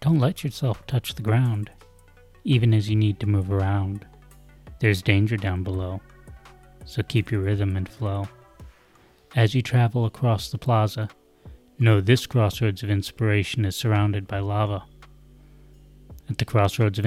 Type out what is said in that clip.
Don't let yourself touch the ground, even as you need to move around. There's danger down below, so keep your rhythm and flow. As you travel across the plaza, know this crossroads of inspiration is surrounded by lava. At the crossroads